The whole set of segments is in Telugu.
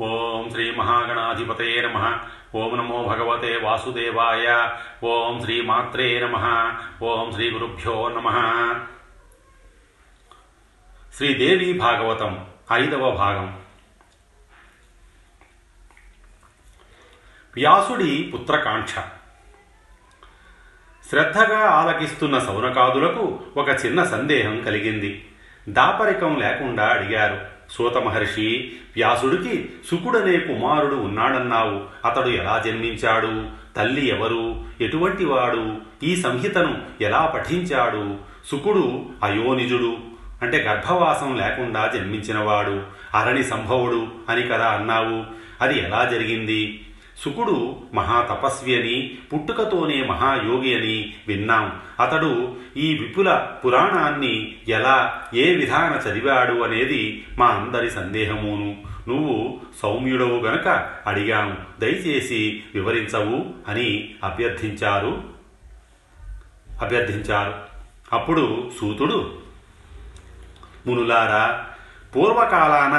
ఓం శ్రీ మహాగణాధిపతే నమ. ఓం నమో భగవతే వాసుదేవాయ. ఓం శ్రీ మాత్రే నమ. ఓం శ్రీ గురుభ్యో నమ. శ్రీదేవి భాగవతం ఐదవ భాగం. వ్యాసుడి పుత్రకాంక్ష. శ్రద్ధగా ఆలకిస్తున్న సౌనకాదులకు ఒక చిన్న సందేహం కలిగింది. దాపరికం లేకుండా అడిగారు. సూత మహర్షి వ్యాసుడికి శుకుడనే కుమారుడు ఉన్నాడన్నావు. అతడు ఎలా జన్మించాడు? తల్లి ఎవరు? ఎటువంటి వాడు? ఈ సంహితను ఎలా పఠించాడు? శుకుడు అయోనిజుడు. అంటే గర్భవాసం లేకుండా జన్మించినవాడు. అరణి సంభవుడు అని కదా అన్నావు. అది ఎలా జరిగింది? శుకుడు మహాతపస్వి అని పుట్టుకతోనే మహాయోగి అని విన్నాం. అతడు ఈ విపుల పురాణాన్ని ఎలా ఏ విధాన చదివాడు అనేది మా అందరి సందేహమును. నువ్వు సౌమ్యుడవు గనక అడిగాము దయచేసి వివరించవు అని అభ్యర్థించారు. అభ్యర్థించారు. అప్పుడు సూతుడు మునులారా పూర్వకాలాన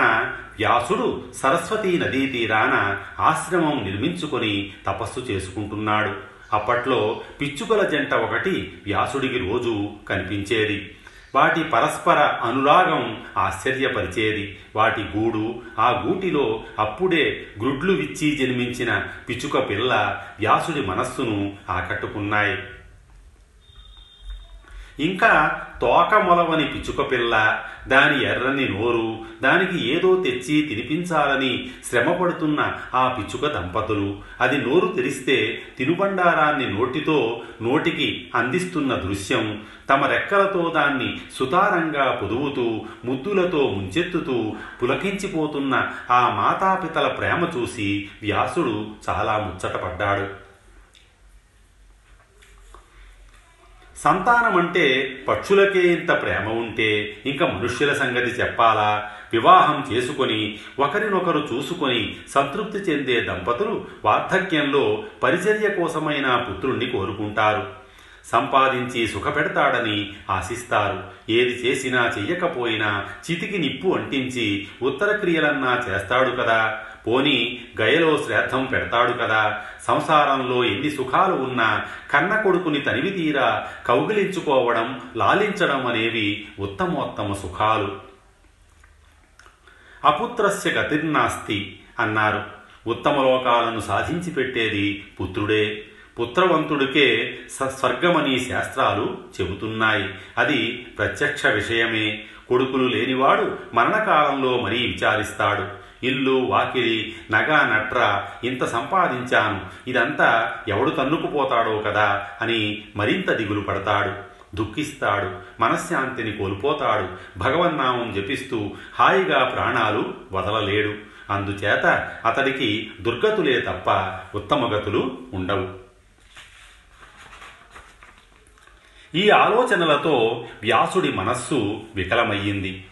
వ్యాసుడు సరస్వతీ నదీ తీరాన ఆశ్రమం నిర్మించుకొని తపస్సు చేసుకుంటున్నాడు. అప్పట్లో పిచ్చుకల జంట ఒకటి వ్యాసుడికి రోజు కనిపించేది. వాటి పరస్పర అనురాగం ఆశ్చర్యపరిచేది. వాటి గూడు ఆ గూటిలో అప్పుడే గ్రుడ్లు విచ్చి జన్మించిన పిచ్చుక పిల్ల వ్యాసుడి మనస్సును ఆకట్టుకున్నాయి. ఇంకా తోక మొలవని పిచ్చుక పిల్ల దాని ఎర్రని నోరు దానికి ఏదో తెచ్చి తినిపించాలని శ్రమపడుతున్న ఆ పిచ్చుక దంపతులు అది నోరు తెరిస్తే తినుబండారాన్ని నోటితో నోటికి అందిస్తున్న దృశ్యం తమ రెక్కలతో దాన్ని సుతారంగా పొదువుతూ ముద్దులతో ముంచెత్తుతూ పులకించిపోతున్న ఆ మాతాపితల ప్రేమ చూసి వ్యాసుడు చాలా ముచ్చటపడ్డాడు. సంతానం అంటే పక్షులకే ఇంత ప్రేమ ఉంటే ఇంకా మనుష్యుల సంగతి చెప్పాలా? వివాహం చేసుకొని ఒకరినొకరు చూసుకొని సంతృప్తి చెందే దంపతులు వార్ధక్యంలో పరిచర్య కోసమైన పుత్రుణ్ణి కోరుకుంటారు. సంపాదించి సుఖపెడతాడని ఆశిస్తారు. ఏది చేసినా చెయ్యకపోయినా చితికి నిప్పు అంటించి ఉత్తర క్రియలన్నా చేస్తాడు కదా. పోని గయలో శ్రాద్ధం పెడతాడు కదా. సంసారంలో ఎన్ని సుఖాలు ఉన్నా కన్న కొడుకుని తనివి తీరా కౌగిలించుకోవడం లాలించడం అనేవి ఉత్తమోత్తమ సుఖాలు. అపుత్రస్య గతిర్నాస్తి అన్నారు. ఉత్తమ లోకాలను సాధించి పెట్టేది పుత్రుడే. పుత్రవంతుడికే స్వర్గమని శాస్త్రాలు చెబుతున్నాయి. అది ప్రత్యక్ష విషయమే. కొడుకులు లేనివాడు మరణకాలంలో మరీ విచారిస్తాడు. ఇల్లు వాకిలి నగా నట్ర ఇంత సంపాదించాను. ఇదంతా ఎవడు తన్నుకుపోతాడో కదా అని మరింత దిగులు పడతాడు. దుఃఖిస్తాడు. మనశ్శాంతిని కోల్పోతాడు. భగవన్నామం జపిస్తూ హాయిగా ప్రాణాలు వదలలేడు. అందుచేత అతడికి దుర్గతులే తప్ప ఉత్తమగతులు ఉండవు. ఈ ఆలోచనలతో వ్యాసుడి మనస్సు వికలమయ్యింది.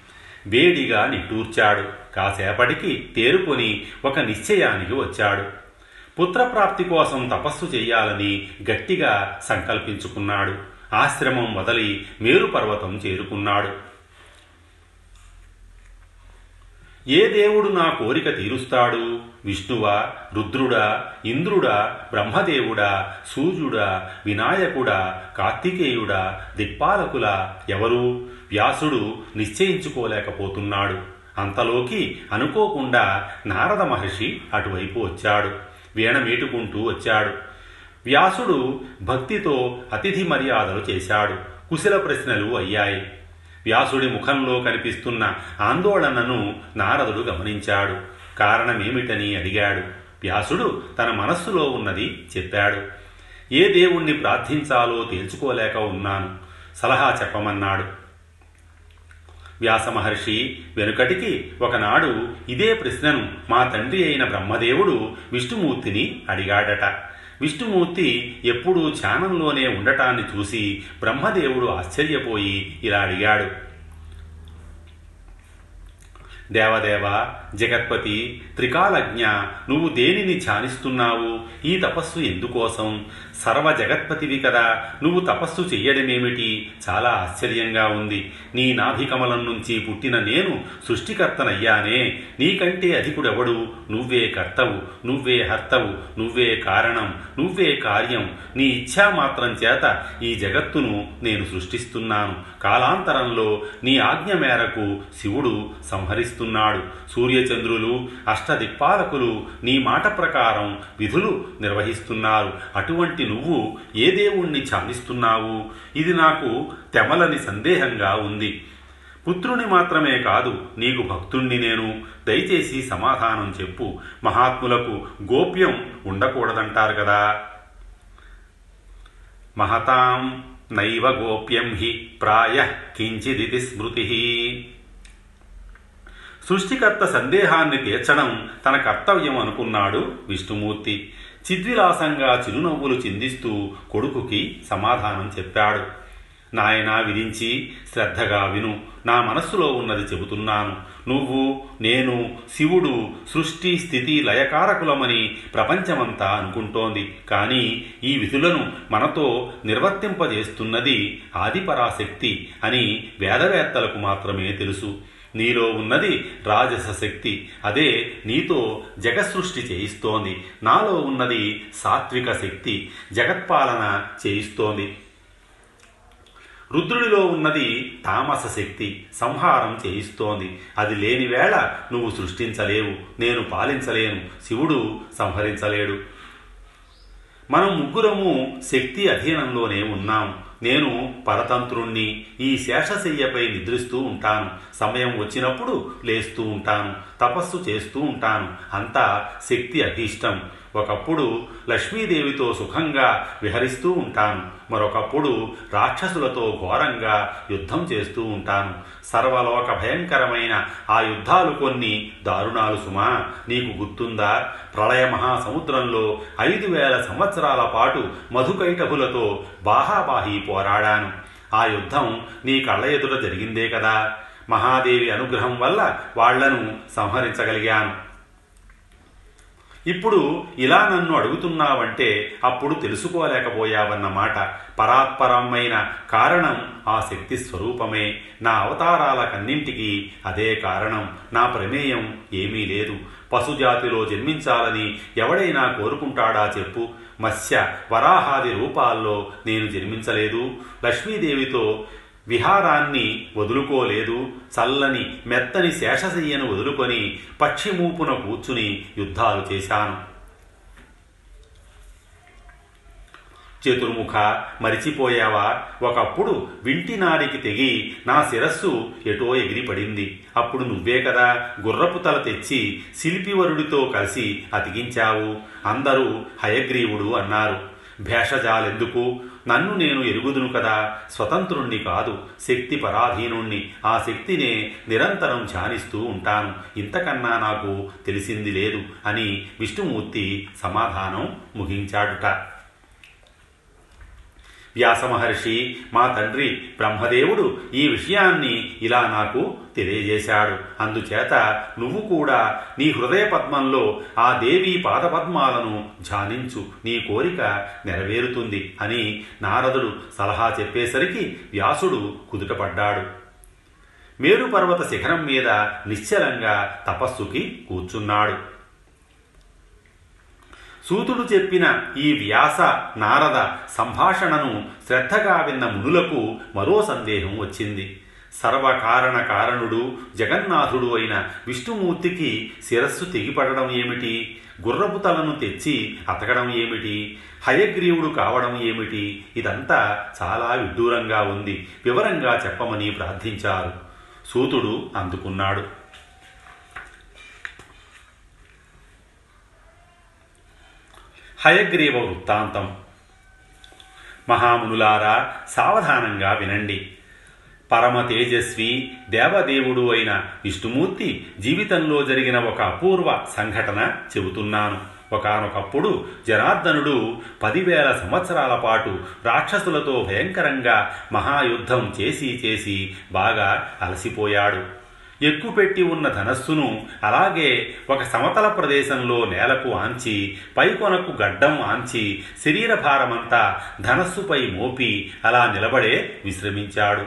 వేడిగా నిట్టూర్చాడు. కాసేపటికి తేరుకొని ఒక నిశ్చయానికి వచ్చాడు. పుత్రప్రాప్తి కోసం తపస్సు చేయాలని గట్టిగా సంకల్పించుకున్నాడు. ఆశ్రమం వదలి మేరుపర్వతం చేరుకున్నాడు. ఏ దేవుడు నా కోరిక తీరుస్తాడు? విష్ణువా రుద్రుడా ఇంద్రుడా బ్రహ్మదేవుడా సూర్యుడా వినాయకుడా కార్తికేయుడా దిక్పాలకుల ఎవరు? వ్యాసుడు నిశ్చయించుకోలేకపోతున్నాడు. అంతలోకి అనుకోకుండా నారద మహర్షి అటువైపు వచ్చాడు. వీణ మీటుకుంటూ వచ్చాడు. వ్యాసుడు భక్తితో అతిథి మర్యాదలు చేశాడు. కుశల ప్రశ్నలు అయ్యాయి. వ్యాసుడి ముఖంలో కనిపిస్తున్న ఆందోళనను నారదుడు గమనించాడు. కారణమేమిటని అడిగాడు. వ్యాసుడు తన మనస్సులో ఉన్నది చెప్పాడు. ఏ దేవుణ్ణి ప్రార్థించాలో తేల్చుకోలేక ఉన్నాను. సలహా చెప్పమన్నాడు. వ్యాసమహర్షి వెనుకటికి ఒకనాడు ఇదే ప్రశ్నను మా తండ్రి అయిన బ్రహ్మదేవుడు విష్ణుమూర్తిని అడిగాడట. విష్ణుమూర్తి ఎప్పుడూ ధ్యానంలోనే ఉండటాన్ని చూసి బ్రహ్మదేవుడు ఆశ్చర్యపోయి ఇలా అడిగాడు. దేవదేవ జగత్పతి త్రికాలజ్ఞ నువ్వు దేనిని ధ్యానిస్తున్నావు? ఈ తపస్సు ఎందుకోసం? సర్వ జగత్పతివి కదా. నువ్వు తపస్సు చెయ్యడమేమిటి? చాలా ఆశ్చర్యంగా ఉంది. నీ నాభికమలం నుంచి పుట్టిన నేను సృష్టికర్తనయ్యానే. నీకంటే అధికుడెవడు? నువ్వే కర్తవు నువ్వే హర్తవు నువ్వే కారణం నువ్వే కార్యం. నీ ఇచ్ఛా మాత్రం చేత ఈ జగత్తును నేను సృష్టిస్తున్నాను. కాలాంతరంలో నీ ఆజ్ఞ మేరకు శివుడు సంహరిస్తున్నాడు. సూర్యచంద్రులు అష్టదిక్పాలకులు నీ మాట ప్రకారం విధులు నిర్వహిస్తున్నారు. అటువంటి నువ్వు ఏ దేవుణ్ణి ఛానిస్తున్నావు? ఇది నాకు తెమలని సందేహంగా ఉంది. పుత్రుని మాత్రమే కాదు నీకు భక్తుణ్ణి నేను. దయచేసి సమాధానం చెప్పు. మహాత్ములకు గోప్యం ఉండకూడదంటారు కదా. మహతాం నైవ గోప్యం హి ప్రాయ కించిదితి స్మృతి. సృష్టికర్త సందేహాన్ని తీర్చడం తన కర్తవ్యం అనుకున్నాడు విష్ణుమూర్తి. చిద్విలాసంగా చిరునవ్వులు చిందిస్తూ కొడుకుకి సమాధానం చెప్పాడు. నాయనా విరించి శ్రద్ధగా విను. నా మనస్సులో ఉన్నది చెబుతున్నాను. నువ్వు నేను శివుడు సృష్టి స్థితి లయకారకులమని ప్రపంచమంతా అనుకుంటోంది. కానీ ఈ విధులను మనతో నిర్వర్తింపజేస్తున్నది ఆదిపరాశక్తి అని వేదవేత్తలకు మాత్రమే తెలుసు. నీలో ఉన్నది రాజస శక్తి అదే నీతో జగసృష్టి చేయిస్తోంది. నాలో ఉన్నది సాత్విక శక్తి. జగత్పాలన చేయిస్తోంది. రుద్రుడిలో ఉన్నది తామస శక్తి. సంహారం చేయిస్తోంది. అది లేని వేళ నువ్వు సృష్టించలేవు. నేను పాలించలేను. శివుడు సంహరించలేడు. మనం ముగ్గురము శక్తి అధీనంలోనే ఉన్నాం. నేను పరతంత్రుణ్ణి ఈ శేషశయ్యపై నిద్రిస్తూ ఉంటాను. సమయం వచ్చినప్పుడు లేస్తూ ఉంటాను. తపస్సు చేస్తూ ఉంటాను. అంతా శక్తి అధీష్టం ఒకప్పుడు లక్ష్మీదేవితో సుఖంగా విహరిస్తూ ఉంటాను. మరొకప్పుడు రాక్షసులతో ఘోరంగా యుద్ధం చేస్తూ ఉంటాను. సర్వలోక భయంకరమైన ఆ యుద్ధాలు కొన్ని. దారుణాలు సుమా నీకు గుర్తుందా? ప్రళయ మహాసముద్రంలో ఐదు వేల సంవత్సరాల పాటు మధుకైటభులతో బాహాబాహి పోరాడాను. ఆ యుద్ధం నీ కళ్ళ ఎదుట జరిగిందే కదా. మహాదేవి అనుగ్రహం వల్ల వాళ్ళను సంహరించగలిగాను. ఇప్పుడు ఇలా నన్ను అడుగుతున్నావంటే అప్పుడు తెలుసుకోలేకపోయావన్నమాట పరాత్పరమైన కారణం ఆ శక్తి స్వరూపమే. నా అవతారాలకన్నింటికీ అదే కారణం. నా ప్రమేయం ఏమీ లేదు. పశుజాతిలో జన్మించాలని ఎవడైనా కోరుకుంటాడా చెప్పు. మత్స్య వరాహాది రూపాల్లో నేను జన్మించలేదు. లక్ష్మీదేవితో విహారాన్ని వదులుకోలేదు చల్లని మెత్తని శేషశయ్యను వదులుకొని పక్షిమూపున కూర్చుని యుద్ధాలు చేశాను. చతుర్ముఖ మరిచిపోయావా? ఒకప్పుడు వింటి వింటినారికి తెగి నా శిరస్సు ఎటో ఎగిరిపడింది. అప్పుడు నువ్వే కదా గుర్రపు తల తెచ్చి శిల్పివరుడితో కలిసి అతికించావు. అందరూ హయగ్రీవుడు అన్నారు. భేషజాలెందుకు? నన్ను నేను ఎరుగుదును కదా? స్వతంత్రుణ్ణి కాదు శక్తి పరాధీనుణ్ణి ఆ శక్తినే నిరంతరం ధ్యానిస్తూ ఉంటాను. ఇంతకన్నా నాకు తెలిసింది లేదు అని విష్ణుమూర్తి సమాధానం ముగించాడుట. వ్యాసమహర్షి మా తండ్రి బ్రహ్మదేవుడు ఈ విషయాన్ని ఇలా నాకు తెలియజేశాడు. అందుచేత నువ్వు కూడా నీ హృదయ పద్మంలో ఆ దేవి పాదపద్మాలను ధ్యానించు. నీ కోరిక నెరవేరుతుంది అని నారదుడు సలహా చెప్పేసరికి వ్యాసుడు కుదుటపడ్డాడు. మేరుపర్వత శిఖరం మీద నిశ్చలంగా తపస్సుకి కూర్చున్నాడు. సూతుడు చెప్పిన ఈ వ్యాస నారద సంభాషణను శ్రద్ధగా విన్న మునులకు మరో సందేహం వచ్చింది. సర్వకారణ కారణుడు జగన్నాథుడు అయిన విష్ణుమూర్తికి శిరస్సు తెగిపడడం ఏమిటి? గుర్రపు తలను తెచ్చి అతకడం ఏమిటి? హయగ్రీవుడు కావడం ఏమిటి? ఇదంతా చాలా విడ్డూరంగా ఉంది. వివరంగా చెప్పమని ప్రార్థించారు. సూతుడు అందుకున్నాడు. హయగ్రీవ వృత్తాంతం. మహామునులారా సావధానంగా వినండి. పరమ తేజస్వి దేవదేవుడు అయిన విష్ణుమూర్తి జీవితంలో జరిగిన ఒక అపూర్వ సంఘటన చెబుతున్నాను. ఒకనొకప్పుడు జనార్దనుడు పదివేల సంవత్సరాల పాటు రాక్షసులతో భయంకరంగా మహాయుద్ధం చేసి చేసి బాగా అలసిపోయాడు. ఎక్కుపెట్టి ఉన్న ధనస్సును అలాగే ఒక సమతల ప్రదేశంలో నేలకు ఆంచి పైకొనకు గడ్డం ఆంచి శరీర భారమంతా ధనస్సుపై మోపి అలా నిలబడే విశ్రమించాడు.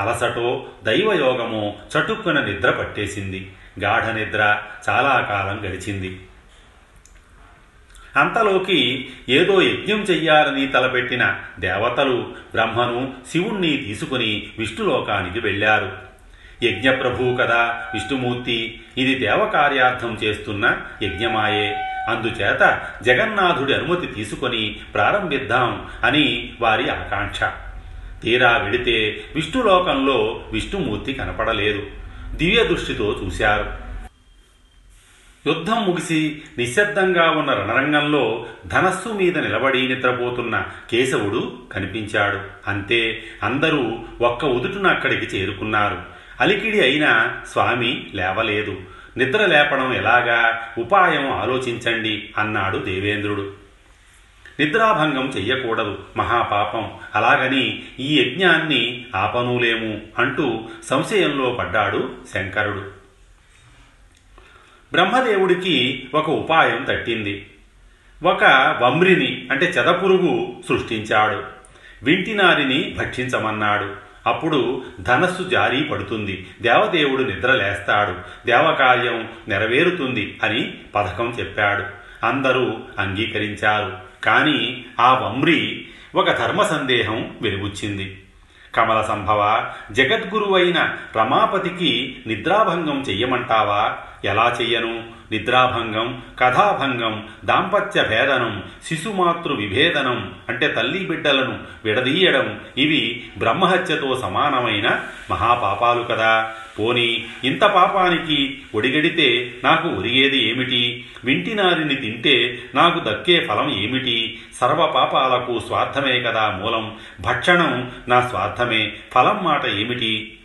అలసటో దైవయోగమో చటుక్కున నిద్ర పట్టేసింది. గాఢ నిద్ర చాలా కాలం గడిచింది. అంతలోకి ఏదో యజ్ఞం చెయ్యాలని తలపెట్టిన దేవతలు బ్రహ్మను శివుణ్ణి తీసుకుని విష్ణులోకానికి వెళ్ళారు. యజ్ఞప్రభువు కదా విష్ణుమూర్తి. ఇది దేవకార్యార్థం చేస్తున్న యజ్ఞమాయే. అందుచేత జగన్నాథుడి అనుమతి తీసుకొని ప్రారంభిద్దాం అని వారి ఆకాంక్ష. తీరా విడితే విష్ణులోకంలో విష్ణుమూర్తి కనపడలేదు. దివ్య దృష్టితో చూశారు. యుద్ధం ముగిసి నిశ్శబ్దంగా ఉన్న రణరంగంలో ధనస్సు మీద నిలబడి నిద్రపోతున్న కేశవుడు కనిపించాడు. అంతే అందరూ ఒక్క ఉదుటున అక్కడికి చేరుకున్నారు. అలికిడి అయినా స్వామి లేవలేదు. నిద్ర లేపడం ఎలాగా? ఉపాయం ఆలోచించండి అన్నాడు దేవేంద్రుడు. నిద్రాభంగం చెయ్యకూడదు మహాపాపం. అలాగని ఈ యజ్ఞాన్ని ఆపనూలేము అంటూ సంశయంలో పడ్డాడు శంకరుడు. బ్రహ్మదేవుడికి ఒక ఉపాయం తట్టింది. ఒక వమ్రిని అంటే చెదపురుగు సృష్టించాడు. వింటినారిని భక్షించమన్నాడు. అప్పుడు ధనస్సు జారీ పడుతుంది. దేవదేవుడు నిద్ర లేస్తాడు. దేవకార్యం నెరవేరుతుంది అని పథకం చెప్పాడు. అందరూ అంగీకరించారు. కానీ ఆ వమ్రి ఒక ధర్మ సందేహం వెలుగుచ్చింది. కమల సంభవ జగద్గురువైన రమాపతికి నిద్రాభంగం చెయ్యమంటావా? ఎలా చెయ్యను? నిద్రాభంగం కథాభంగం దాంపత్య భేదనం శిశుమాతృ విభేదనం అంటే తల్లి బిడ్డలను విడదీయడం ఇవి బ్రహ్మహత్యతో సమానమైన మహాపాపాలు కదా. పోని ఇంత పాపానికి ఒడిగడితే నాకు ఒరిగేది ఏమిటి? వింటినారిని తింటే నాకు దక్కే ఫలం ఏమిటి? సర్వ పాపాలకు స్వార్థమే కదా మూలం. భక్షణం నా స్వార్థమే. ఫలం మాట ఏమిటి?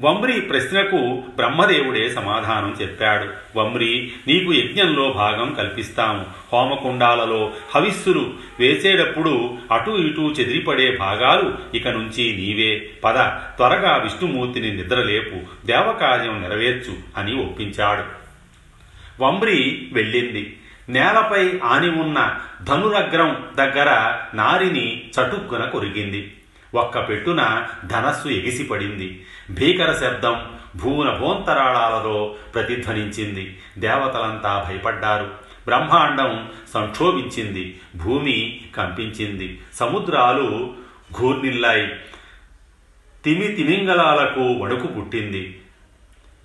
వమ్రి ప్రశ్నకు బ్రహ్మదేవుడే సమాధానం చెప్పాడు. వమ్రి నీకు యజ్ఞంలో భాగం కల్పిస్తాము. హోమకుండాలలో హవిస్సులు వేసేటప్పుడు అటు ఇటు చెదిరిపడే భాగాలు ఇక నుంచి నీవే. పద త్వరగా విష్ణుమూర్తిని నిద్రలేపు దేవకార్యం నెరవేర్చు అని ఒప్పించాడు. వమ్రి వెళ్ళింది. నేలపై ఆని ఉన్న ధనురగ్రం దగ్గర నారిని చటుక్కున కొరిగింది. ఒక్క పెట్టున ధనస్సు ఎగిసిపడింది. భీకర శబ్దం భూన భోంతరాళాలలో ప్రతిధ్వనించింది. దేవతలంతా భయపడ్డారు. బ్రహ్మాండం సంక్షోభించింది. భూమి కంపించింది. సముద్రాలు ఘూర్నిల్లాయి తిమి తిమింగళాలకు వణుకు పుట్టింది.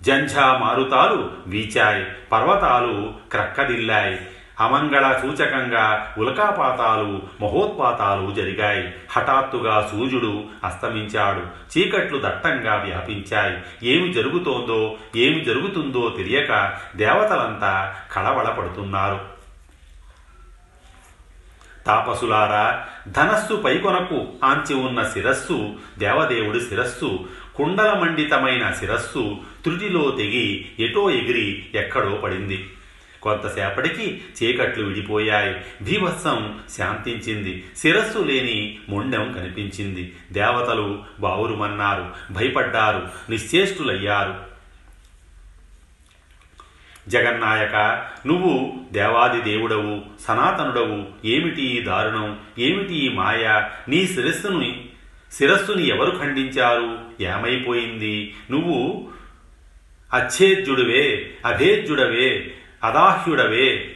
జంఝా మారుతాలు వీచాయి. పర్వతాలు క్రక్కదిల్లాయి. అమంగళ సూచకంగా ఉల్కాపాతాలు మహోత్పాతాలు జరిగాయి. హఠాత్తుగా సూర్యుడు అస్తమించాడు. చీకట్లు దట్టంగా వ్యాపించాయి. ఏమి జరుగుతోందో ఏమి జరుగుతుందో తెలియక దేవతలంతా కళవళపడుతున్నారు. తాపసులారా ధనస్సు పైకొనకు ఆంచి ఉన్న శిరస్సు దేవదేవుడి శిరస్సు కుండలమండితమైన శిరస్సు త్రుటిలో తెగి ఎటో ఎగిరి ఎక్కడో పడింది. కొంతసేపటికి చీకట్లు విడిపోయాయి. భీభత్సం శాంతించింది. శిరస్సు లేని మొండెం కనిపించింది. దేవతలు బావురుమన్నారు. భయపడ్డారు. నిశ్చేష్టులయ్యారు. జగన్నాయక నువ్వు దేవాది దేవుడవు సనాతనుడవు. ఏమిటి ఈ దారుణం? ఏమిటి ఈ మాయ? నీ శిరస్సుని శిరస్సుని ఎవరు ఖండించారు? ఏమైపోయింది? నువ్వు అచ్ఛేద్యుడివే అభేద్యుడవే. అదాహ్యుడవే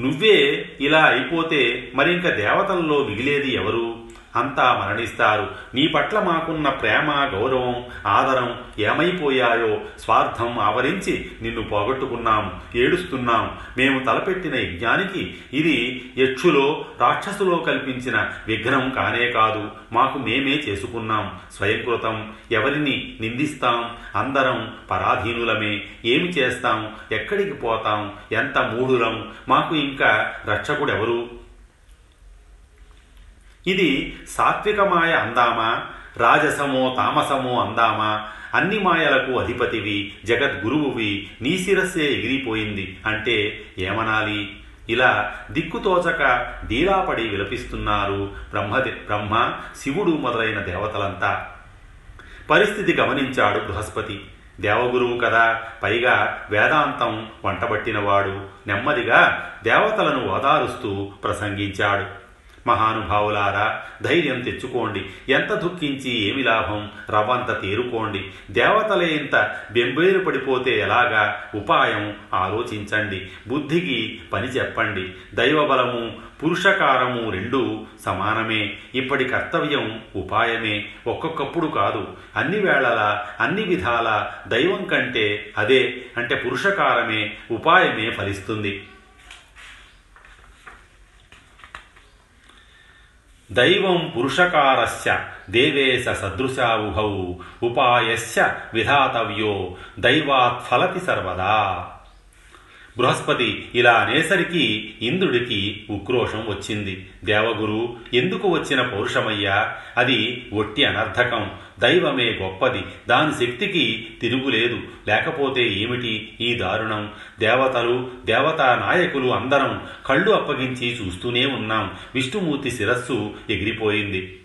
నువ్వే ఇలా అయిపోతే మరింక దేవతల్లో మిగిలేది ఎవరు? అంతా మరణిస్తారు. నీ పట్ల మాకున్న ప్రేమ గౌరవం ఆదరం ఏమైపోయాయో స్వార్థం ఆవరించి నిన్ను పోగొట్టుకున్నాం ఏడుస్తున్నాం. మేము తలపెట్టిన యజ్ఞానికి ఇది యక్షులో రాక్షసులో కల్పించిన విఘ్నం కానే కాదు. మాకు మేమే చేసుకున్నాం. స్వయంకృతం ఎవరిని నిందిస్తాం? అందరం పరాధీనులమే. ఏమి చేస్తాం? ఎక్కడికి పోతాం? ఎంత మూఢులం. మాకు ఇంకా రక్షకుడెవరు? ఇది సాత్విక మాయ అందామా? రాజసమో తామసమో అందామా? అన్ని మాయలకు అధిపతివి జగద్గురువువి నీ శిరస్సే ఎగిరిపోయింది అంటే ఏమనాలి? ఇలా దిక్కుతోచక డీలాపడి విలపిస్తున్నారు బ్రహ్మది బ్రహ్మ శివుడు మొదలైన దేవతలంతా. పరిస్థితి గమనించాడు బృహస్పతి. దేవగురువు కదా పైగా వేదాంతం వంటబట్టినవాడు. నెమ్మదిగా దేవతలను ఓదారుస్తూ ప్రసంగించాడు. మహానుభావులారా ధైర్యం తెచ్చుకోండి. ఎంత దుఃఖించి ఏమి లాభం? రవ్వంత తేరుకోండి. దేవతలే ఇంత బెంబేరు పడిపోతే ఎలాగా? ఉపాయం ఆలోచించండి. బుద్ధికి పని చెప్పండి. దైవబలము పురుషకారము రెండూ సమానమే. ఇప్పటి కర్తవ్యం ఉపాయమే. ఒక్కొక్కప్పుడు కాదు. అన్ని వేళలా అన్ని విధాల దైవం కంటే అదే అంటే పురుషకారమే ఉపాయమే ఫలిస్తుంది. దైవం పురుషకారస్య దేవేశ సదృశావుభౌ ఉపాయస్య విధాతవ్యో దైవాత్ ఫలతి సర్వదా. బృహస్పతి ఇలా అనేసరికి ఇంద్రుడికి ఉక్రోషం వచ్చింది. దేవగురు ఎందుకు వచ్చిన పౌరుషమయ్యా? అది ఒట్టి అనర్థకం దైవమే గొప్పది. దాని శక్తికి తిరుగులేదు. లేకపోతే ఏమిటి ఈ దారుణం? దేవతలు దేవతా నాయకులు అందరం కళ్ళు అప్పగించి చూస్తూనే ఉన్నాం. విష్ణుమూర్తి శిరస్సు ఎగిరిపోయింది.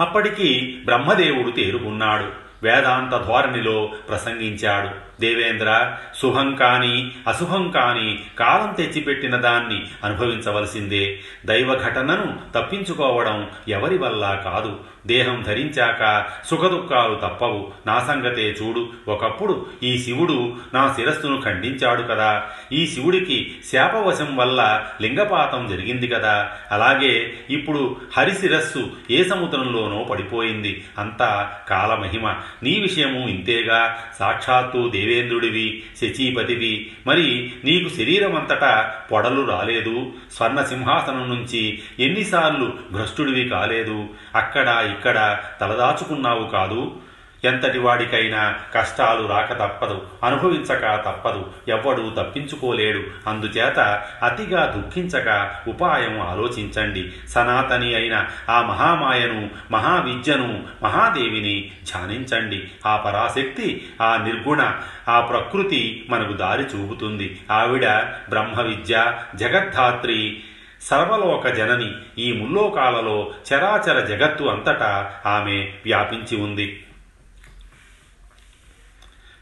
అప్పటికి బ్రహ్మదేవుడు తేరుకున్నాడు. వేదాంత ధోరణిలో ప్రసంగించాడు. దేవేంద్ర శుభం కాని అశుభం కాని కాలం తెచ్చిపెట్టిన దాన్ని అనుభవించవలసిందే. దైవ ఘటనను తప్పించుకోవడం ఎవరి వల్ల కాదు. దేహం ధరించాక సుఖదుఖాలు తప్పవు. నా సంగతే చూడు. ఒకప్పుడు ఈ శివుడు నా శిరస్సును ఖండించాడు కదా. ఈ శివుడికి శాపవశం వల్ల లింగపాతం జరిగింది కదా. అలాగే ఇప్పుడు హరి శిరస్సు ఏ సముద్రంలోనో పడిపోయింది. అంతా కాలమహిమ. నీ విషయము ఇంతేగా. సాక్షాత్తు దేవి దేవేంద్రుడివి శచీపతివి. మరి నీకు శరీరమంతటా పొడలు రాలేదు. స్వర్ణ సింహాసనం నుంచి ఎన్నిసార్లు భ్రష్టుడివి కాలేదు. అక్కడ ఇక్కడ తలదాచుకున్నావు కాదు. ఎంతటి వాడికైనా కష్టాలు రాక తప్పదు అనుభవించక తప్పదు ఎవ్వడూ తప్పించుకోలేడు. అందుచేత అతిగా దుఃఖించక ఉపాయం ఆలోచించండి. సనాతని అయిన ఆ మహామాయను మహావిద్యను మహాదేవిని ధ్యానించండి. ఆ పరాశక్తి ఆ నిర్గుణ ఆ ప్రకృతి మనకు దారి చూపుతుంది. ఆవిడ బ్రహ్మ విద్య జగద్ధాత్రి సర్వలోక జనని. ఈ ముల్లోకాలలో చరాచర జగత్తు అంతటా ఆమె వ్యాపించి ఉంది.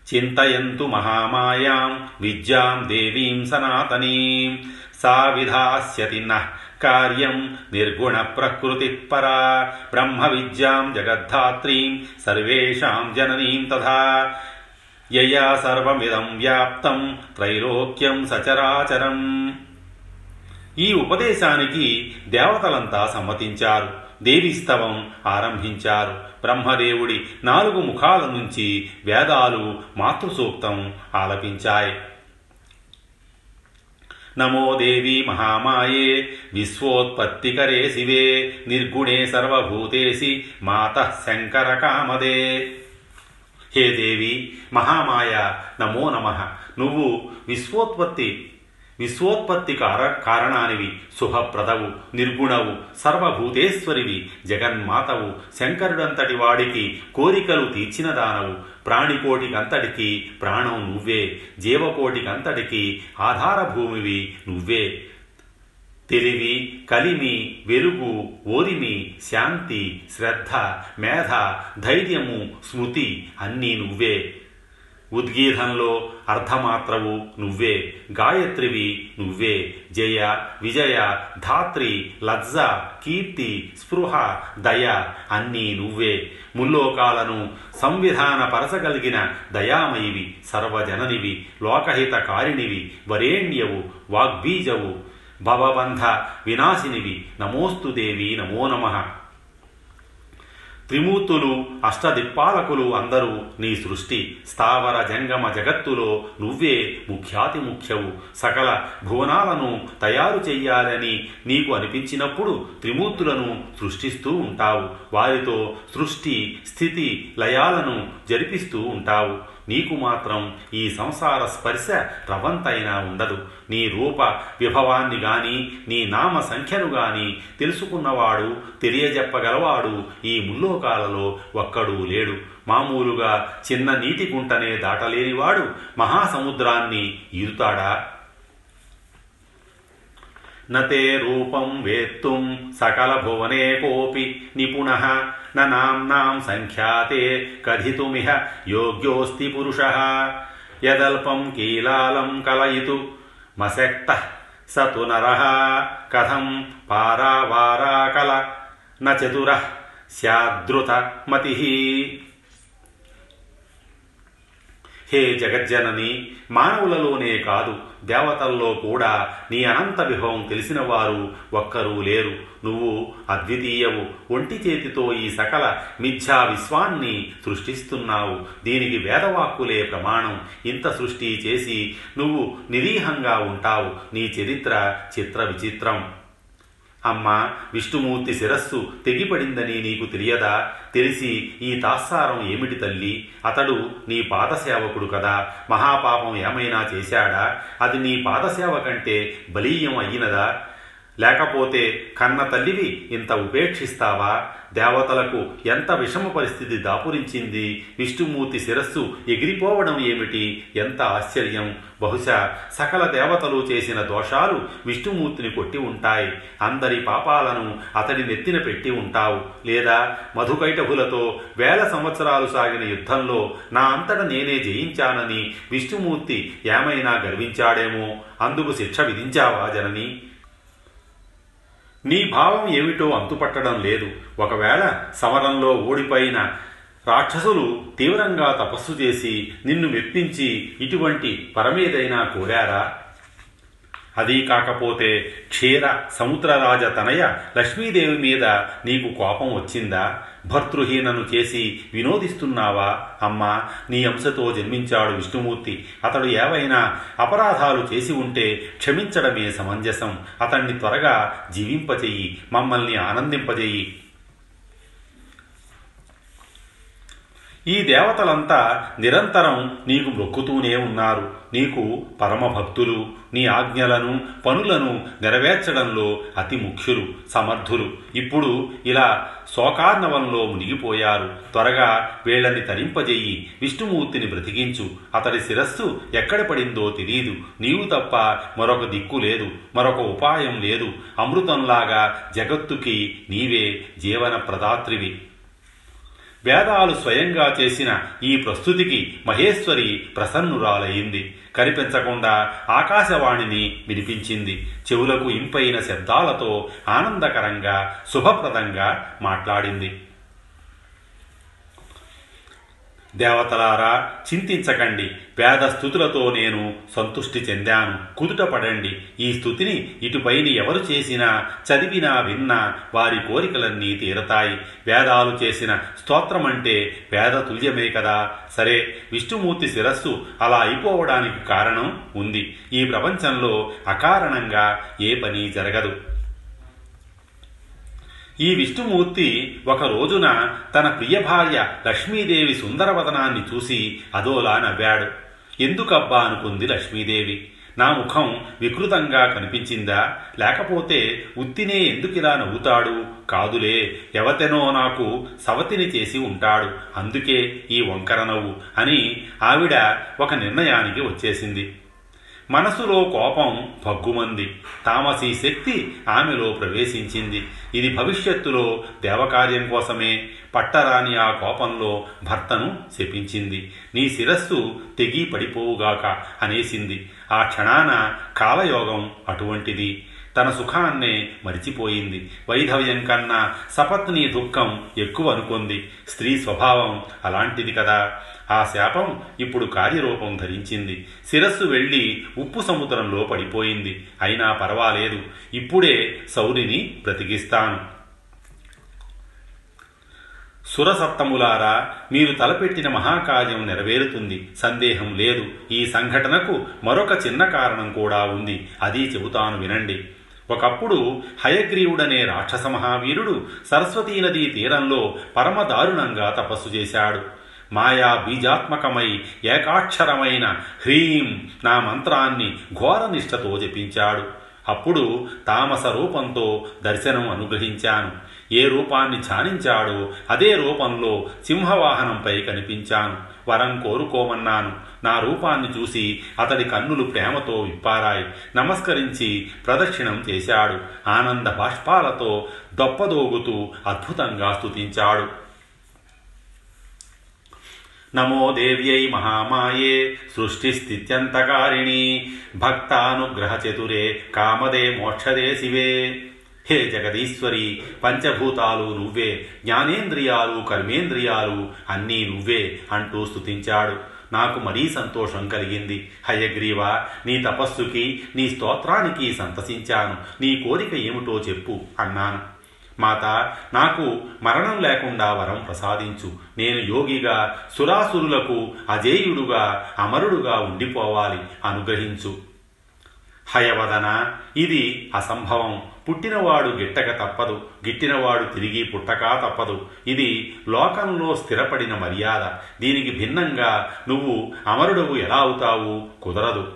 చింతయంతు మహామాయాం విద్యాం దేవీం సనాతనీం సా విధాస్యతి నః కార్యం నిర్గుణ ప్రకృతి పరా బ్రహ్మ విద్యాం జగద్ధాత్రీం సర్వేషాం జననీం తథా యయా సర్వమిదం వ్యాప్తం త్రైలోక్యం సచరాచరం ఈ ఉపదేశానికి దేవతలంతా సమ్మతించారు. దేవీస్తవం ఆరంభించారు. బ్రహ్మదేవుడి నాలుగు ముఖాల నుంచి వేదాలు మాతృసూక్తం ఆలపించాయి. నమో దేవి మహామాయే విశ్వోత్పత్తికరే శివే నిర్గుణే సర్వభూతేసి మాత శంకర కామదే. హే దేవి మహామాయ నమో నమ. నువ్వు విశ్వోత్పత్తి విశ్వోత్పత్తి కార కారణానివి శుభప్రదవు నిర్గుణవు సర్వభూతేశ్వరివి జగన్మాతవు శంకరుడంతటి వాడికి కోరికలు తీర్చిన దానవు ప్రాణికోటికంతటికి ప్రాణం నువ్వే జీవకోటికంతటికి ఆధారభూమివి నువ్వే. తెలివి కలిమి వెలుగు ఓరిమి శాంతి శ్రద్ధ మేధ ధైర్యము స్మృతి అన్నీ నువ్వే. ఉద్గీధంలో అర్ధమాత్రవు నువ్వే గాయత్రివి నువ్వే జయ విజయ ధాత్రి లజ్జ కీర్తి స్పృహ దయ అన్నీ నువ్వే. ముల్లోకాలను సంవిధాన పరచగలిగిన దయామయివి సర్వజననివి లోకహితకారిణివి వరేణ్యవు వాగ్బీజవు భవబంధ వినాశినివి. నమోస్తు దేవి నమో నమః. త్రిమూర్తులు అష్టదిప్పాలకులు అందరూ నీ సృష్టి. స్థావర జంగమ జగత్తులో నువ్వే ముఖ్యాతి ముఖ్యవు. సకల భువనాలను తయారు చెయ్యాలని నీకు అనిపించినప్పుడు త్రిమూర్తులను సృష్టిస్తూ ఉంటావు. వారితో సృష్టి స్థితి లయాలను జరిపిస్తూ ఉంటావు. నీకు మాత్రం ఈ సంసార స్పర్శ రవంతైనా ఉండదు. నీ రూప విభవాన్ని గాని నీ నామ సంఖ్యను గాని తెలుసుకున్నవాడు తెలియజెప్పగలవాడు ఈ ముల్లోకాలలో ఒక్కడూ లేడు. మామూలుగా చిన్న నీటి గుంటనే దాటలేనివాడు మహాసముద్రాన్ని ఈరుతాడా నతే రూపం వేత్తుం సకల భువనే కోపి నిపుణ నాంనాం సంఖ్యాతే కథితుమిహ యోగ్యోస్తి పురుష యదల్పం కీలాలం కలయితు మశక్త స తు నర కథం పారావారాకల న చతుర స్యాదృత మతి హే జగజ్జనని మానవులలోనే కాదు దేవతల్లో కూడా నీ అనంత విభవం తెలిసిన వారు ఒక్కరూ లేరు. నువ్వు అద్వితీయవు. ఒంటి చేతితో ఈ సకల మిథ్యా విశ్వాన్ని సృష్టిస్తున్నావు. దీనికి వేదవాక్కులే ప్రమాణం. ఇంత సృష్టి చేసి నువ్వు నిరీహంగా ఉంటావు. నీ చరిత్ర చిత్ర విచిత్రం. అమ్మ విష్ణుమూర్తి శిరస్సు తెగిపడిందని నీకు తెలియదా? తెలిసి ఈ తాత్సారం ఏమిటి తల్లి? అతడు నీ పాదసేవకుడు కదా. మహాపాపం ఏమైనా చేశాడా? అది నీ పాదసేవ కంటే బలీయం అయినదా? లేకపోతే కన్న తల్లివి ఇంత ఉపేక్షిస్తావా? దేవతలకు ఎంత విషమ పరిస్థితి దాపురించింది? విష్ణుమూర్తి శిరస్సు ఎగిరిపోవడం ఏమిటి? ఎంత ఆశ్చర్యం! బహుశా సకల దేవతలు చేసిన దోషాలు విష్ణుమూర్తిని కొట్టి ఉంటాయి. అందరి పాపాలను అతడి నెత్తిన పెట్టి ఉంటావు. లేదా మధుకైటభులతో వేల సంవత్సరాలు సాగిన యుద్ధంలో నా అంతట నేనే జయించానని విష్ణుమూర్తి ఏమైనా గర్వించాడేమో? అందుకు శిక్ష విధించావా జనని? నీ భావం ఏమిటో అంతుపట్టడం లేదు. ఒకవేళ సమరంలో ఓడిపోయిన రాక్షసులు తీవ్రంగా తపస్సు చేసి నిన్ను మెప్పించి ఇటువంటి పరమేదైనా కోరారా? అదీ కాకపోతే క్షీర సముద్రరాజ తనయ లక్ష్మీదేవి మీద నీకు కోపం వచ్చిందా? భర్తృహీనను చేసి వినోదిస్తున్నావా? అమ్మా నీ అంశతో జన్మించాడు విష్ణుమూర్తి. అతడు ఏవైనా అపరాధాలు చేసి ఉంటే క్షమించడమే సమంజసం. అతన్ని త్వరగా జీవింపజెయ్యి మమ్మల్ని ఆనందింపజెయ్యి ఈ దేవతలంతా నిరంతరం నీకు మొక్కుతూనే ఉన్నారు. నీకు పరమభక్తులు నీ ఆజ్ఞలను పనులను నెరవేర్చడంలో అతి ముఖ్యులు సమర్థులు. ఇప్పుడు ఇలా శోకార్ణవంలో మునిగిపోయారు. త్వరగా వీళ్ళని తరింపజేయి విష్ణుమూర్తిని బ్రతికించు. అతడి శిరస్సు ఎక్కడ పడిందో తెలియదు నీవు తప్ప మరొక దిక్కు లేదు మరొక ఉపాయం లేదు. అమృతంలాగా జగత్తుకి నీవే జీవన ప్రదాత్రివి. వేదాలు స్వయంగా చేసిన ఈ ప్రస్తుతికి మహేశ్వరి ప్రసన్నురాలయ్యింది కనిపించకుండా ఆకాశవాణిని వినిపించింది. చెవులకు ఇంపైన శబ్దాలతో ఆనందకరంగా శుభప్రదంగా మాట్లాడింది. దేవతలారా చింతించకండి. వేద స్థుతులతో నేను సంతుష్టి చెందాను. కుదుట పడండి. ఈ స్థుతిని ఇటుపైన ఎవరు చేసినా చదివినా విన్నా వారి కోరికలన్నీ తీరతాయి. వేదాలు చేసిన స్తోత్రమంటే వేద తుల్యమే కదా. సరే విష్ణుమూర్తి శిరస్సు అలా అయిపోవడానికి కారణం ఉంది. ఈ ప్రపంచంలో అకారణంగా ఏ పని జరగదు. ఈ విష్ణుమూర్తి ఒక రోజున తన ప్రియ భార్య లక్ష్మీదేవి సుందరవదనాన్ని చూసి అదోలా నవ్వాడు. ఎందుకబ్బా అనుకుంది లక్ష్మీదేవి? నా ముఖం వికృతంగా కనిపించిందా? లేకపోతే ఉత్తినే ఎందుకిలా నవ్వుతాడు? కాదులే ఎవతెనో నాకు సవతిని చేసి ఉంటాడు. అందుకే ఈ వంకర నవ్వు అని ఆవిడ ఒక నిర్ణయానికి వచ్చేసింది. మనసులో కోపం భగ్గుమంది. తామసీ శక్తి ఆమెలో ప్రవేశించింది. ఇది భవిష్యత్తులో దేవకార్యం కోసమే. పట్టరాని ఆ కోపంలో భర్తను శపించింది. నీ శిరస్సు తెగి పడిపోవుగాక అనేసింది. ఆ క్షణాన కాలయోగం అటువంటిది. తన సుఖాన్నే మరిచిపోయింది. వైధవ్యం కన్నా సపత్ని దుఃఖం ఎక్కువ అనుకుంది స్త్రీ స్వభావం అలాంటిది కదా. ఆ శాపం ఇప్పుడు కార్యరూపం ధరించింది. శిరస్సు వెళ్ళి ఉప్పు సముద్రంలో పడిపోయింది. అయినా పర్వాలేదు. ఇప్పుడే సౌరిని బ్రతికిస్తాను. సురసప్తములారా మీరు తలపెట్టిన మహాకార్యం నెరవేరుతుంది. సందేహం లేదు. ఈ సంఘటనకు మరొక చిన్న కారణం కూడా ఉంది. అది చెబుతాను వినండి. ఒకప్పుడు హయగ్రీవుడనే రాక్షస మహావీరుడు సరస్వతీ నదీ తీరంలో పరమదారుణంగా తపస్సు చేశాడు. మాయా బీజాత్మకమై ఏకాక్షరమైన హ్రీం నా మంత్రాన్ని ఘోర నిష్ఠతో జపించాడు. అప్పుడు తామస రూపంతో దర్శనం అనుగ్రహించాను. ఏ రూపాన్ని ధ్యానించాడో అదే రూపంలో సింహవాహనంపై కనిపించాను. వరం కోరుకోమన్నాను. నా రూపాన్ని చూసి అతడి కన్నులు ప్రేమతో విప్పారాయి. నమస్కరించి ప్రదక్షిణం చేశాడు. ఆనంద బాష్పాలతో దొప్పదోగుతూ అద్భుతంగా స్తుతించాడు. నమో దేవ్యై మహామాయే సృష్టిస్థిత్యంతకారిణి. భక్తానుగ్రహచతురే కామదే మోక్షదే శివే. హే జగదీశ్వరి పంచభూతాలు నువ్వే జ్ఞానేంద్రియాలు కర్మేంద్రియాలు అన్నీ నువ్వే అంటూ స్తుతించాడు. నాకు మరీ సంతోషం కలిగింది. హయగ్రీవ నీ తపస్సుకి నీ స్తోత్రానికి సంతసించాను. నీ కోరిక ఏమిటో చెప్పు అన్నాను. మాత నాకు మరణం లేకుండా వరం ప్రసాదించు. నేను యోగిగా సురాసురులకు అజేయుడుగా అమరుడుగా ఉండిపోవాలి. అనుగ్రహించు. హయవదన ఇది అసంభవం. పుట్టినవాడు గిట్టక తప్పదు గిట్టినవాడు తిరిగి పుట్టకా తప్పదు. ఇది లోకంలో స్థిరపడిన మర్యాద. దీనికి భిన్నంగా నువ్వు అమరుడవు ఎలా అవుతావు? కుదరదు.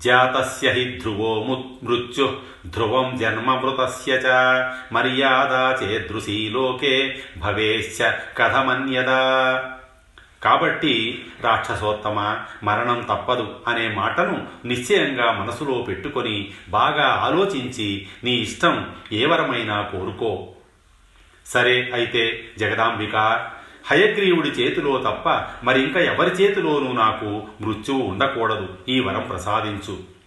జాతస్య హి ధ్రువో మృత్యు ధ్రువం జన్మమృతస్య చ. మర్యాదా చేదృశీ లోకే భవేశ్చ కథమన్యదా. కాబట్టి రాక్షసోత్తమ మరణం తప్పదు అనే మాటను నిశ్చయంగా మనసులో పెట్టుకొని బాగా ఆలోచించి నీ ఇష్టం ఏ వరమైనా కోరుకో. సరే అయితే జగదాంబిక హయగ్రీవుడి చేతిలో తప్ప మరింక ఎవరి చేతిలోనూ నాకు మృత్యువు ఉండకూడదు. ఈ వరం ప్రసాదించు.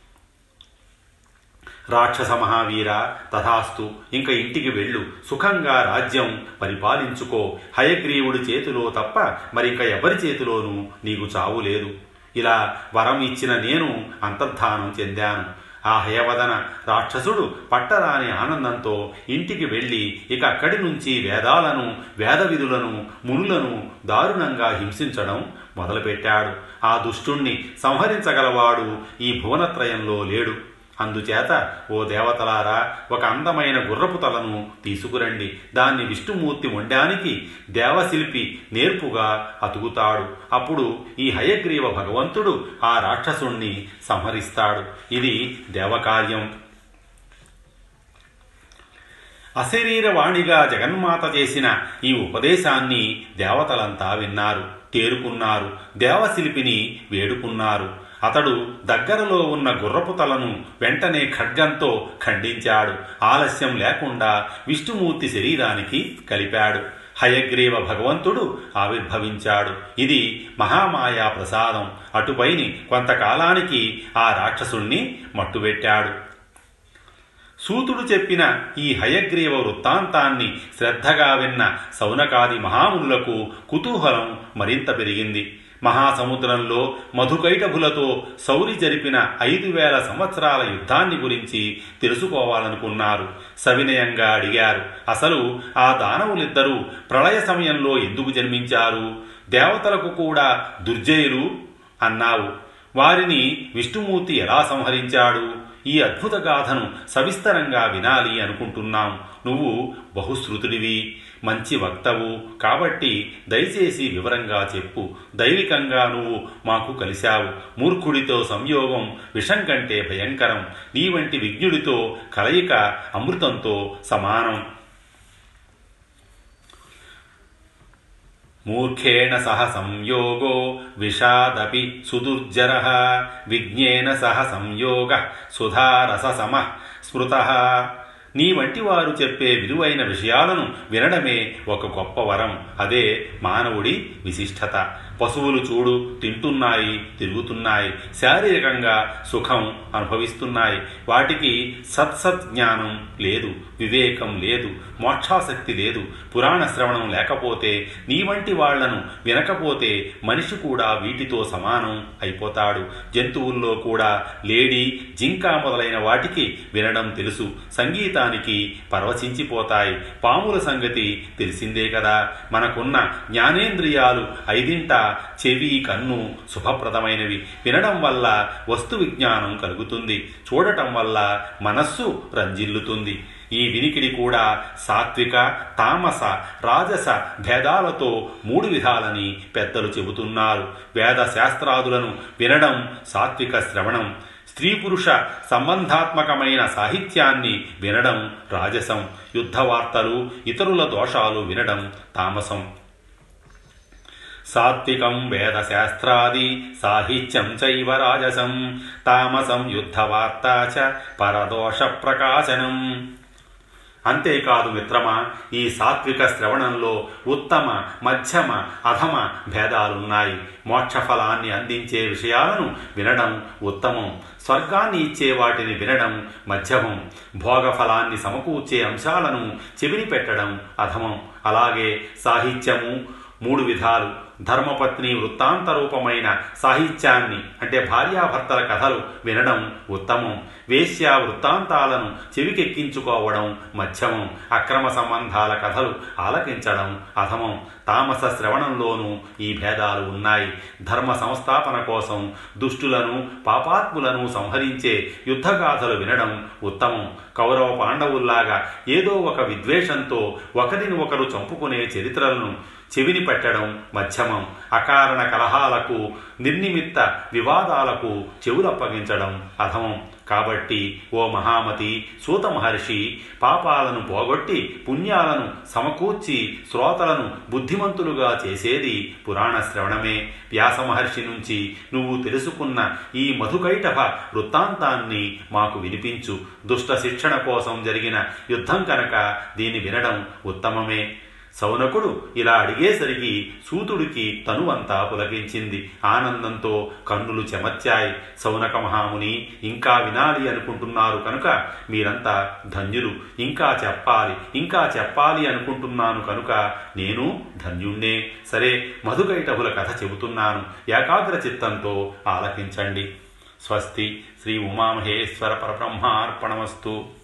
రాక్షస మహావీర తథాస్తు ఇంక ఇంటికి వెళ్ళు. సుఖంగా రాజ్యం పరిపాలించుకో. హయగ్రీవుడి చేతిలో తప్ప మరింక ఎవరి చేతిలోనూ నీకు చావు లేదు. ఇలా వరం ఇచ్చిన నేను అంతర్ధానం చెందాను. ఆ హయవదన రాక్షసుడు పట్టరాని ఆనందంతో ఇంటికి వెళ్ళి ఇక అక్కడి నుంచి వేదాలను వేదవిధులను మునులను దారుణంగా హింసించడం మొదలుపెట్టాడు. ఆ దుష్టుణ్ణి సంహరించగలవాడు ఈ భువనత్రయంలో లేడు. అందుచేత ఓ దేవతలారా ఒక అందమైన గుర్రపు తలను తీసుకురండి. దాన్ని విష్ణుమూర్తి వండడానికి దేవశిల్పి నేర్పుగా అతుకుతాడు. అప్పుడు ఈ హయగ్రీవ భగవంతుడు ఆ రాక్షసుణ్ణి సంహరిస్తాడు. ఇది దేవకార్యం. అశరీరవాణిగా జగన్మాత చేసిన ఈ ఉపదేశాన్ని దేవతలంతా విన్నారు తేరుకున్నారు దేవశిల్పిని వేడుకున్నారు. అతడు దగ్గరలో ఉన్న గుర్రపు తలను వెంటనే ఖడ్గంతో ఖండించాడు. ఆలస్యం లేకుండా విష్ణుమూర్తి శరీరానికి కలిపాడు. హయగ్రీవ భగవంతుడు ఆవిర్భవించాడు. ఇది మహామాయా ప్రసాదం. అటుపైని కొంతకాలానికి ఆ రాక్షసుణ్ణి మట్టుబెట్టాడు. సూతుడు చెప్పిన ఈ హయగ్రీవ వృత్తాంతాన్ని శ్రద్ధగా విన్న సౌనకాది మహామునులకు కుతూహలం మరింత పెరిగింది. మహాసముద్రంలో మధుకైటభులతో సౌరి జరిపిన ఐదు వేల సంవత్సరాల యుద్ధాన్ని గురించి తెలుసుకోవాలనుకున్నారు. సవినయంగా అడిగారు అసలు ఆ దానవులిద్దరూ ప్రళయ సమయంలో ఎందుకు జన్మించారు? దేవతలకు కూడా దుర్జయులు? అన్నావు. వారిని విష్ణుమూర్తి ఎలా సంహరించాడు? ఈ అద్భుత గాథను సవిస్తరంగా వినాలి అనుకుంటున్నాం. నువ్వు బహుశ్రుతుడివి మంచి వక్తవు కాబట్టి దయచేసి వివరంగా చెప్పు. దైవికంగా నువ్వు మాకు కలిశావు. మూర్ఖుడితో సంయోగం విషం కంటే భయంకరం. నీ వంటి విజ్ఞుడితో కలయిక అమృతంతో సమానం. మూర్ఖేణ సహ సంయోగో విషాదపి సుదుర్జర విజ్ఞేన సహ సంయోగ సుధారస సమ స్మృత. నీ వంటి వారు చెప్పే విలువైన విషయాలను వినడమే ఒక గొప్ప వరం అదే మానవుడి విశిష్టత. పశువులు చూడు తింటున్నాయి తిరుగుతున్నాయి శారీరకంగా సుఖం అనుభవిస్తున్నాయి. వాటికి సత్సత్ జ్ఞానం లేదు వివేకం లేదు మోక్షాసక్తి లేదు పురాణ శ్రవణం లేకపోతే నీ వంటి వాళ్ళను వినకపోతే మనిషి కూడా వీటితో సమానం అయిపోతాడు. జంతువుల్లో కూడా లేడీ జింక మొదలైన వాటికి వినడం తెలుసు. సంగీతానికి పరవశించిపోతాయి. పాముల సంగతి తెలిసిందే కదా. మనకున్న జ్ఞానేంద్రియాలు ఐదింట చెవి కన్ను శుభప్రదమైనవి. వినడం వల్ల వస్తు విజ్ఞానం కలుగుతుంది. చూడటం వల్ల మనస్సు రంజిల్లుతుంది. ఈ వినికిడి కూడా సాత్విక తామస రాజస భేదాలతో మూడు విధాలని పెద్దలు చెబుతున్నారు. వేద శాస్త్రాదులను వినడం సాత్విక శ్రవణం. స్త్రీ పురుష సంబంధాత్మకమైన సాహిత్యాన్ని వినడం రాజసం. యుద్ధ వార్తలు ఇతరుల దోషాలు వినడం తామసం. సాత్వికం వేదశాస్త్రాది సాహిత్యం చైవ రాజసం. తామసం యుద్ధవార్త చ పరదోష ప్రకాశనం అంతేకాదు మిత్రమా ఈ సాత్విక శ్రవణంలో ఉత్తమ మధ్యమ అధమ భేదాలున్నాయి. మోక్షఫలాన్ని అందించే విషయాలను వినడం ఉత్తమం. స్వర్గాన్ని ఇచ్చే వాటిని వినడం మధ్యమం. భోగఫలాన్ని సమకూర్చే అంశాలను చెవిని పెట్టడం అధమం. అలాగే సాహిత్యము మూడు విధాలు. ధర్మపత్ని వృత్తాంత రూపమైన సాహిత్యాన్ని అంటే భార్యాభర్తల కథలు వినడం ఉత్తమం. వేశ్య వృత్తాంతాలను చెవికెక్కించుకోవడం మధ్యమం. అక్రమ సంబంధాల కథలు ఆలకించడం అధమం. తామస శ్రవణంలోనూ ఈ భేదాలు ఉన్నాయి. ధర్మ సంస్థాపన కోసం దుష్టులను పాపాత్ములను సంహరించే యుద్ధగాథలు వినడం ఉత్తమం. కౌరవ పాండవుల్లాగా ఏదో ఒక విద్వేషంతో ఒకరిని ఒకరు చంపుకునే చరిత్రలను చెవిని పెట్టడం మధ్యమం. అకారణ కలహాలకు నిర్నిమిత్త వివాదాలకు చెవులప్పగించడం అధమం. కాబట్టి ఓ మహామతి సూత మహర్షి పాపాలను పోగొట్టి పుణ్యాలను సమకూర్చి శ్రోతలను బుద్ధిమంతులుగా చేసేది పురాణ శ్రవణమే. వ్యాస మహర్షి నుంచి నువ్వు తెలుసుకున్న ఈ మధుకైటభ వృత్తాంతాన్ని మాకు వినిపించు. దుష్ట శిక్షణ కోసం జరిగిన యుద్ధం కనుక దీన్ని వినడం ఉత్తమమే. సౌనకుడు ఇలా అడిగేసరికి సూతుడికి తనువంతా పులకించింది. ఆనందంతో కన్నులు చెమర్చాయి. సౌనక మహాముని ఇంకా వినాలి అనుకుంటున్నారు కనుక మీరంతా ధన్యులు. ఇంకా చెప్పాలి ఇంకా చెప్పాలి అనుకుంటున్నాను కనుక నేను ధన్యుణ్ణే. సరే మధుకైటభుల కథ చెబుతున్నాను. ఏకాగ్ర చిత్తంతో ఆలకించండి. స్వస్తి శ్రీ ఉమామహేశ్వర పరబ్రహ్మార్పణమస్తు.